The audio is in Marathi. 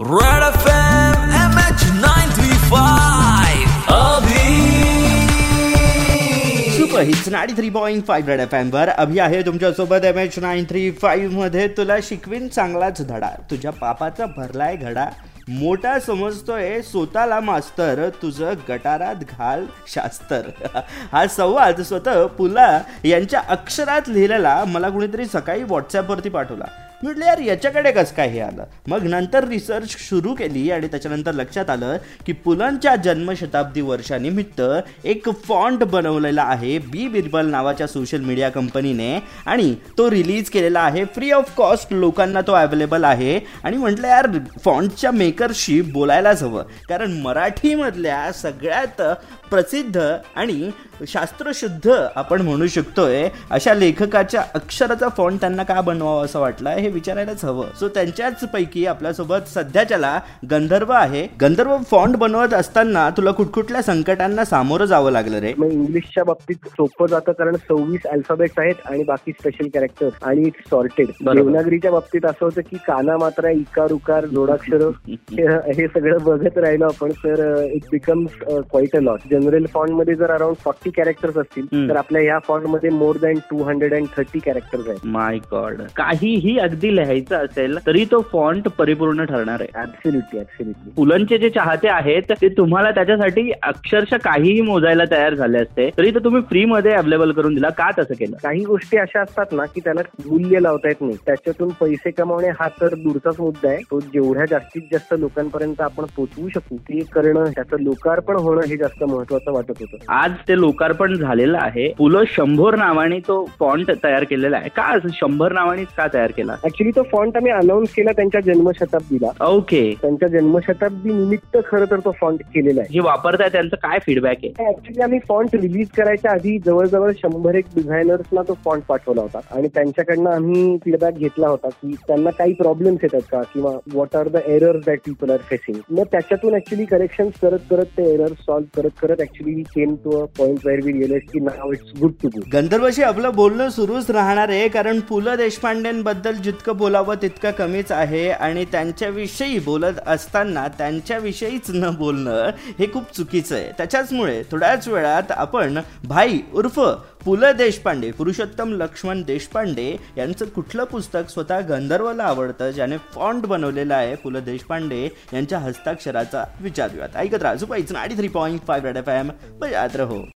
Red FM MH935 hits ninety three point five red F वर. अभि आहे तुमच्यासोबत एम एच नाईन थ्री फाईव्हमध्ये. तुला शिकवीन चांगलाच धडा. तुझ्या पापाचा भरलाय घडा. मोठा समजतोय स्वतःला मास्तर. तुझं गटारात घाल शास्तर. हा संवाद स्वतः पुला यांच्या अक्षरात लिहिलेला. मला कुणीतरी सकाळी व्हॉट्सॲपवरती पाठवला. म्हटलं यार याच्याकडे कसं काय हे आलं? मग नंतर रिसर्च सुरू केली आणि त्याच्यानंतर लक्षात आलं की पुलंच्या जन्मशताब्दी वर्षानिमित्त एक फॉन्ट बनवलेला आहे बी बिरबल नावाच्या सोशल मीडिया कंपनीने आणि तो रिलीज केलेला आहे. फ्री ऑफ कॉस्ट लोकांना तो अवेलेबल आहे. आणि म्हटलं यार फॉन्टच्या मेकरशी बोलायलाच हवं. कारण मराठीमधल्या सगळ्यात प्रसिद्ध आणि शास्त्रशुद्ध आपण म्हणू शकतोय अशा लेखकाच्या अक्षराचा फॉन्ट त्यांना का बनवावा असं वाटलं? हे विचारायलाच हवं. सो त्यांच्याच पैकी आपल्यासोबत सध्याच्याला गंधर्व आहे. गंधर्व फॉन्ट बनवत असताना तुला कुठकुठल्या संकटांना सामोरं जावं लागलं रे. मग इंग्लिशच्या बाबतीत सोपं जातं कारण सव्वीस अल्फाबेट्स आहेत आणि बाकी स्पेशल कॅरेक्टर्स आणि सॉर्टेड. देवनागरीच्या बाबतीत असं होतं की काना मात्रा इकार उकार जोडाक्षर हे सगळं बघत राहिलो आपण तर it becomes quite a lot general फॉन्टमध्ये जर अराउंड फॉर्टी कॅरेक्टर्स असतील. तर आपल्या ह्या फॉन्टमध्ये more than two hundred and thirty characters आहेत. माय गॉड काहीही अगदी लिहायचं असेल तरी तो फॉन्ट परिपूर्ण ठरणार आहे. ऍब्सोल्युटली ऍब्सोल्युटली पुलंचे जे चाहते आहेत ते तुम्हाला त्याच्यासाठी अक्षरशः काहीही मोजायला तयार झाले असते तरी तर तुम्ही फ्री मध्ये अवेलेबल करून दिला. का तसं केलं? काही गोष्टी अशा असतात ना की त्याला मूल्य लावता येत नाही. त्याच्यातून पैसे कमावणे हा तर दूरचाच मुद्दा आहे. तो जेवढ्या जास्तीत जास्त लोकांपर्यंत आपण पोहोचवू शकू ते करणं त्याचं लोकार्पण होणं हे जास्त महत्वाचं वाटत होतं. आज ते लोकार्पण झालेलं आहे. पुलं शंभर नावाने तो फॉन्ट तयार केलेला आहे. का शंभर नावानेच का तयार केला? ऍक्च्युली तो फॉन्ट आम्ही अनाऊन्स केला त्यांच्या जन्मशताब्दीला. ओके त्यांच्या जन्मशताब्दी निमित्त खरं तर तो फॉन्ट केलेला आहे. जे वापरताय त्यांचं काय फीडबॅक आहे? ऍक्च्युली आम्ही फॉन्ट रिलीज करायच्या आधी जवळजवळ शंभर एक डिझायनर्सना तो फॉन्ट पाठवला होता. आणि त्यांच्याकडनं आम्ही फीडबॅक घेतला होता की त्यांना काही प्रॉब्लेम्स येतात का? किंवा what are the errors that people are facing मग त्याच्यातून ऍक्च्युली करेक्शन करत करत ते एरर सॉल्व्ह करत करत actually came to a point where we realise की now it's good to go गंधर्वशी आपलं बोलणं सुरूच राहणार आहे कारण पु ल देशपांडेंबद्दल जितकं बोलावं तितकं कमीच आहे. आणि त्यांच्याविषयी बोलत असताना त्यांच्याविषयीच न बोलणं हे खूप चुकीचं आहे. त्याच्याचमुळे थोड्याच वेळात आपण भाई उर्फ पु ल देशपांडे पुरुषोत्तम लक्ष्मण देशपांडे यांचं कुठलं पुस्तक स्वतः गंधर्वला आवडतं ज्याने फॉन्ट बनवलेलं आहे पु ल देशपांडे यांच्या हस्ताक्षराचा विचारूयात ऐकत राजू पाहिजे आणि three point five F M. बजात रहो.